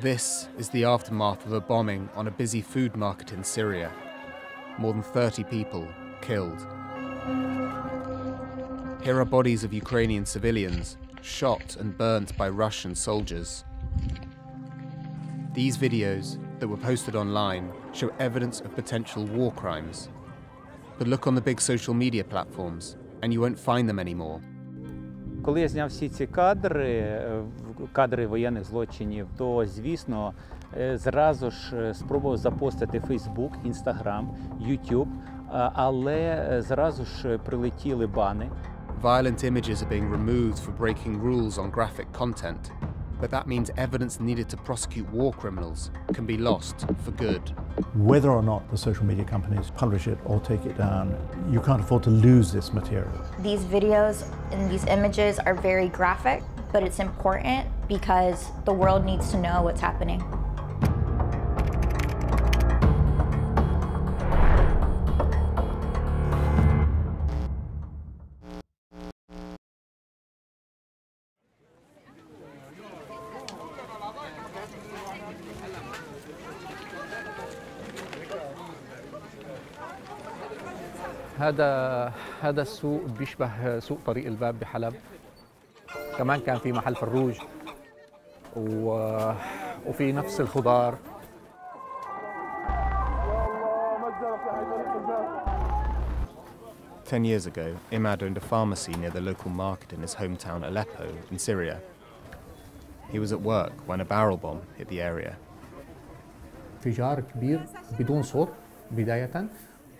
This is the aftermath of a bombing on a busy food market in Syria. More than 30 people killed. Here are bodies of Ukrainian civilians shot and burnt by Russian soldiers. These videos that were posted online show evidence of potential war crimes. But look on the big social media platforms and you won't find them anymore. Коли я зняв всі ці кадри, кадри воєнних злочинів, то звісно зразу ж спробував запостити Facebook, Instagram, YouTube, але зразу ж прилетіли бани. Violent images are being removed for breaking rules on graphic content, but that means evidence needed to prosecute war criminals can be lost for good. Whether or not the social media companies publish it or take it down, you can't afford to lose this material. These videos and these images are very graphic, but it's important because the world needs to know what's happening. هذا هذا السوق بيشبه سوق طريق الباب بحلب كمان كان في محل فروج و... وفي نفس الخضار Ten years ago, Imad owned a pharmacy near the local market in his hometown Aleppo in Syria. He was at work when a barrel bomb hit the area. انفجار كبير بدون صوت بداية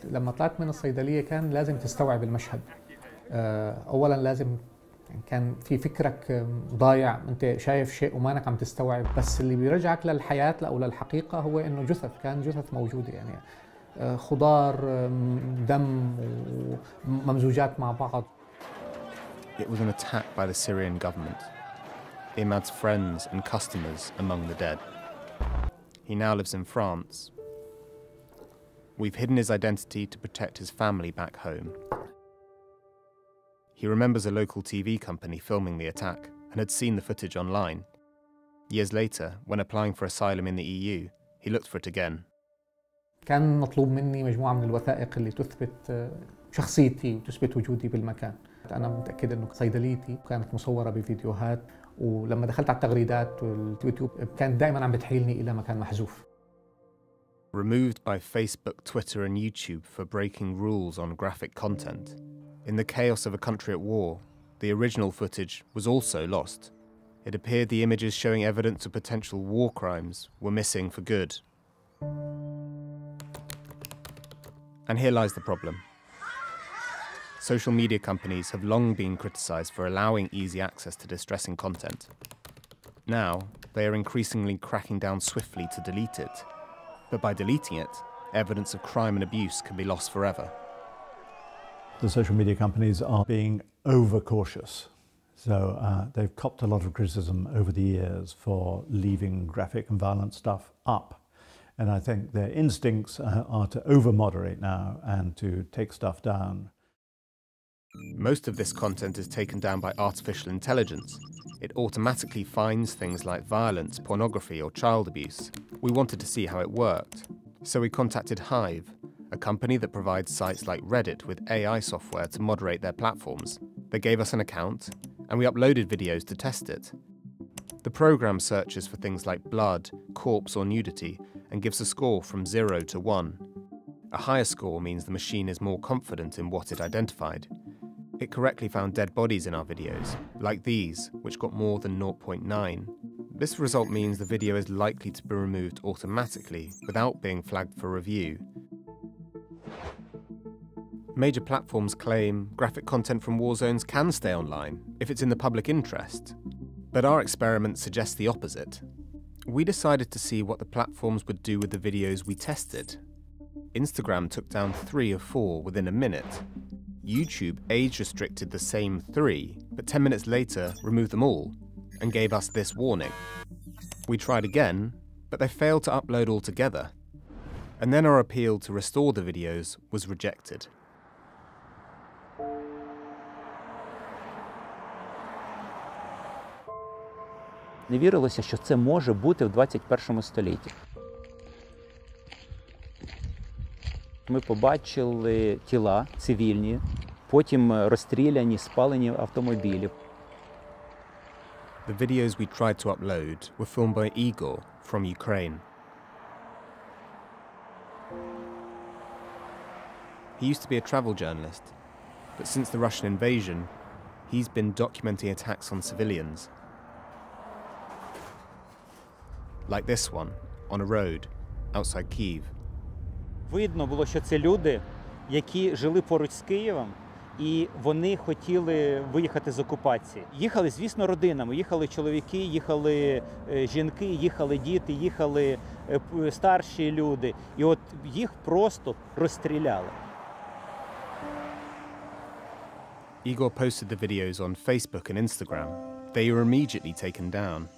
لما طلعت من الصيدلية كان لازم تستوعب المشهد أولا لازم كان في فكرك ضايع أنت شايف شيء ومانك عم تستوعب بس اللي بيرجعك للحياة أو للحقيقة هو إنه جثث كان جثث موجودة يعني خضار دم وممزوجات مع بعض It was an attack by the Syrian government. Imad's friends and customers among the dead. He now lives in France. We've hidden his identity to protect his family back home. He remembers a local TV company filming the attack and had seen the footage online. Years later, when applying for asylum in the EU, he looked for it again. كان مطلوب مني مجموعة من الوثائق اللي تثبت شخصيتي وتثبت وجودي بالمكان أنا متأكد أنه صيدليتي كانت مصورة بفيديوهات ولما دخلت على التغريدات واليوتيوب كان دائما عم بتحيلني إلى مكان محذوف Removed by Facebook, Twitter, and YouTube for breaking rules on graphic content, in the chaos of a country at war, the original footage was also lost. It appeared the images showing evidence of potential war crimes were missing for good. And here lies the problem. Social media companies have long been criticized for allowing easy access to distressing content. Now, they are increasingly cracking down swiftly to delete it. But by deleting it, evidence of crime and abuse can be lost forever. The social media companies are being overcautious. So uh, they've copped a lot of criticism over the years for leaving graphic and violent stuff up. And I think their instincts uh, are to over moderate now and to take stuff down. Most of this content is taken down by artificial intelligence. It automatically finds things like violence, pornography, or child abuse. We wanted to see how it worked. So we contacted Hive, a company that provides sites like Reddit with AI software to moderate their platforms. They gave us an account, and we uploaded videos to test it. The program searches for things like blood, corpse, or nudity and gives a score from 0 to 1. A higher score means the machine is more confident in what it identified. It correctly found dead bodies in our videos, like these, which got more than 0.9. This result means the video is likely to be removed automatically without being flagged for review. Major platforms claim graphic content from war zones can stay online if it's in the public interest. But our experiment suggests the opposite. We decided to see what the platforms would do with the videos we tested. Instagram took down three of four within a minute. YouTube age restricted the same three, but 10 minutes later removed them all and gave us this warning. We tried again, but they failed to upload altogether. And then our appeal to restore the videos was rejected. Не вірилося, що це може бути в 21 столітті. Ми побачили тіла цивільні, потім розстріляні, спалені автомобілі. The videos we tried to upload were filmed by Igor from Ukraine. He used to be a travel journalist, but since the Russian invasion, he's been documenting attacks on civilians. Like this one, on a road outside Kiev. Видно було, що це люди, які жили поруч з Києвом, і вони хотіли виїхати з окупації. Їхали, звісно, родинами. Їхали чоловіки, їхали е, жінки, їхали діти, їхали е, старші люди. І от їх просто розстріляли. Igor posted the videos on Facebook and Instagram. They were immediately taken down.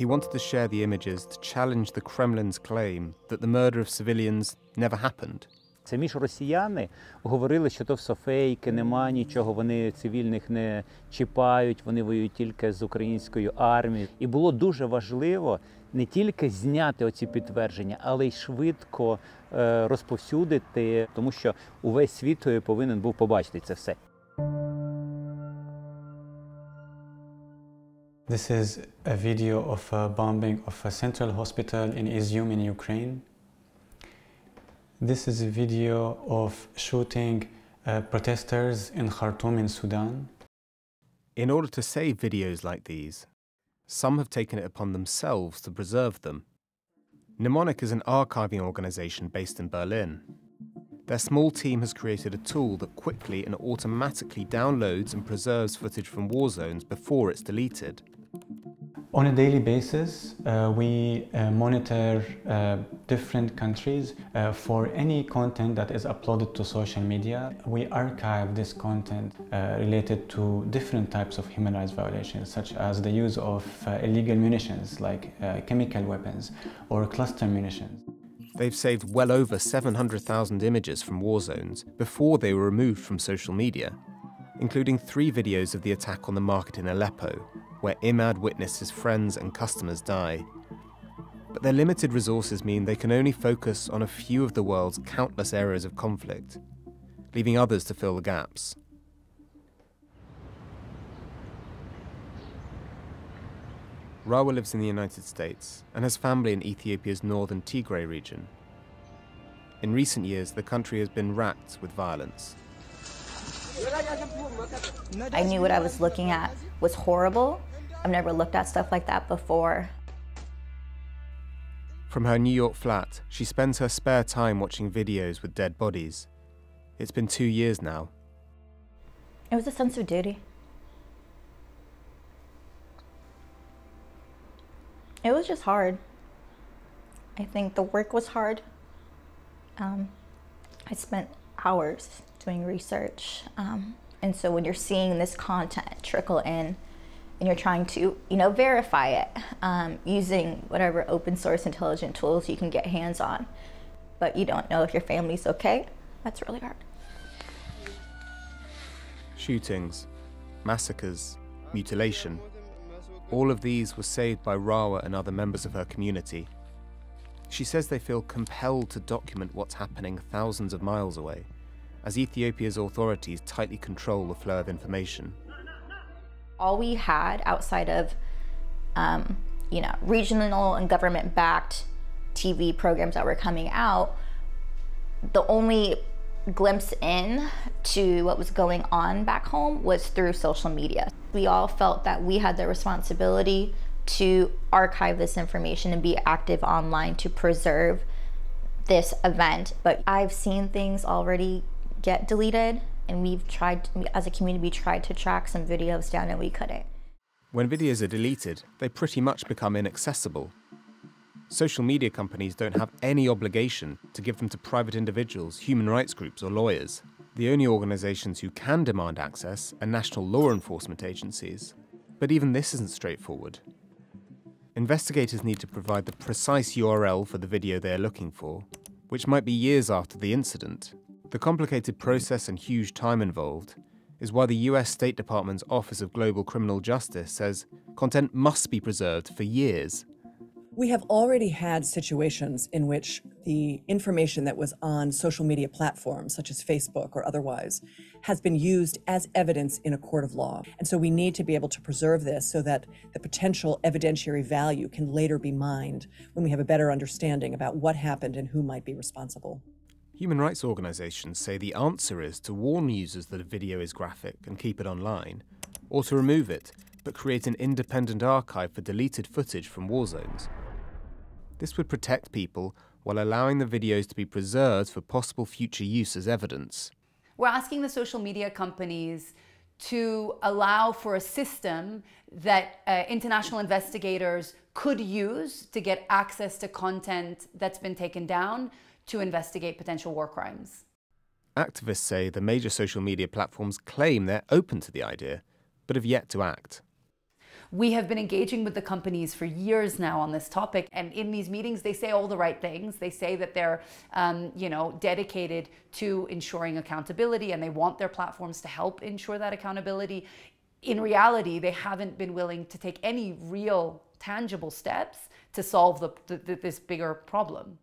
He wanted to share the images to challenge the Kremlin's claim that the murder of civilians never happened. Самі ж росіяни говорили, що то все фейки, нема нічого, вони цивільних не чіпають, вони воюють тільки з українською армією. І було дуже важливо не тільки зняти оці підтвердження, але й швидко е, розповсюдити, тому що увесь світ е, повинен був побачити це все. This is a video of a bombing of a central hospital in Izium in Ukraine. This is a video of shooting uh, protesters in Khartoum in Sudan. In order to save videos like these, some have taken it upon themselves to preserve them. Mnemonic is an archiving organization based in Berlin. Their small team has created a tool that quickly and automatically downloads and preserves footage from war zones before it's deleted. On a daily basis, uh, we uh, monitor uh, different countries uh, for any content that is uploaded to social media. We archive this content uh, related to different types of human rights violations, such as the use of uh, illegal munitions like chemical weapons or cluster munitions. They've saved well over 700,000 images from war zones before they were removed from social media, including three videos of the attack on the market in Aleppo, where Imad witnessed his friends and customers die. But their limited resources mean they can only focus on a few of the world's countless areas of conflict, leaving others to fill the gaps. Rawa lives in the United States and has family in Ethiopia's northern Tigray region. In recent years, the country has been racked with violence. I knew what I was looking at was horrible. I've never looked at stuff like that before. From her New York flat, she spends her spare time watching videos with dead bodies. It's been two years now. It was a sense of duty. It was just hard. I think the work was hard. Um, I spent hours doing research. Um, and so when you're seeing this content trickle in and you're trying to, you know, verify it um, using whatever open source intelligent tools you can get hands on, but you don't know if your family's okay, that's really hard. Shootings, massacres, mutilation. All of these were saved by Rawa and other members of her community. She says they feel compelled to document what's happening thousands of miles away, as Ethiopia's authorities tightly control the flow of information. All we had outside of um, you know regional and government backed tv programs that were coming out the only glimpse in to what was going on back home was through social media. We all felt that we had the responsibility to archive this information and be active online to preserve this event but i've seen things already get deleted and we've tried as a community we tried to track some videos down and we couldn't When videos are deleted, they pretty much become inaccessible. Social media companies don't have any obligation to give them to private individuals, human rights groups, or lawyers. The only organizations who can demand access are national law enforcement agencies. But even this isn't straightforward. Investigators need to provide the precise URL for the video they are looking for, which might be years after the incident. The complicated process and huge time involved is why the US State Department's Office of Global Criminal Justice says content must be preserved for years. We have already had situations in which the information that was on social media platforms, such as Facebook or otherwise, has been used as evidence in a court of law. And so we need to be able to preserve this so that the potential evidentiary value can later be mined when we have a better understanding about what happened and who might be responsible. Human rights organisations say the answer is to warn users that a video is graphic and keep it online, or to remove it but create an independent archive for deleted footage from war zones. This would protect people while allowing the videos to be preserved for possible future use as evidence. We're asking the social media companies to allow for a system that uh, international investigators could use to get access to content that's been taken down to investigate potential war crimes. Activists say the major social media platforms claim they're open to the idea, but have yet to act. We have been engaging with the companies for years now on this topic, and in these meetings, they say all the right things. They say that they're, um, you know, dedicated to ensuring accountability, and they want their platforms to help ensure that accountability. In reality, they haven't been willing to take any real, tangible steps to solve the, the, this bigger problem.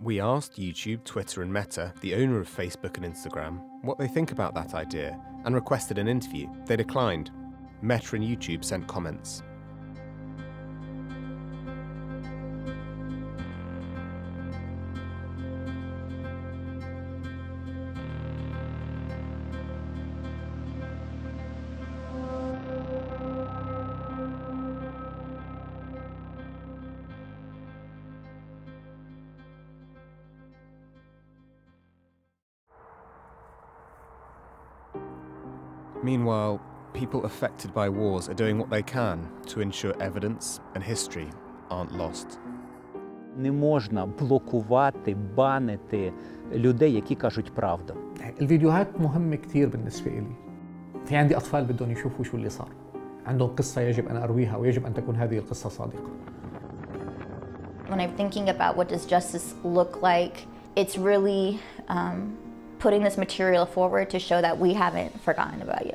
We asked YouTube, Twitter, and Meta, the owner of Facebook and Instagram, what they think about that idea and requested an interview. They declined. Meta and YouTube sent comments. Meanwhile, people affected by wars are doing what they can to ensure evidence and history aren't lost. Не можна блокувати, банити людей, які кажуть правду. الفيديوهات مهمة كثير بالنسبة لي في عندي أطفال بدهم يشوفوا شو اللي صار عندهم قصة يجب أن أرويها ويجب أن تكون هذه القصة صادقة When I'm thinking about what does justice look like, it's really um, putting this material forward to show that we haven't forgotten about you.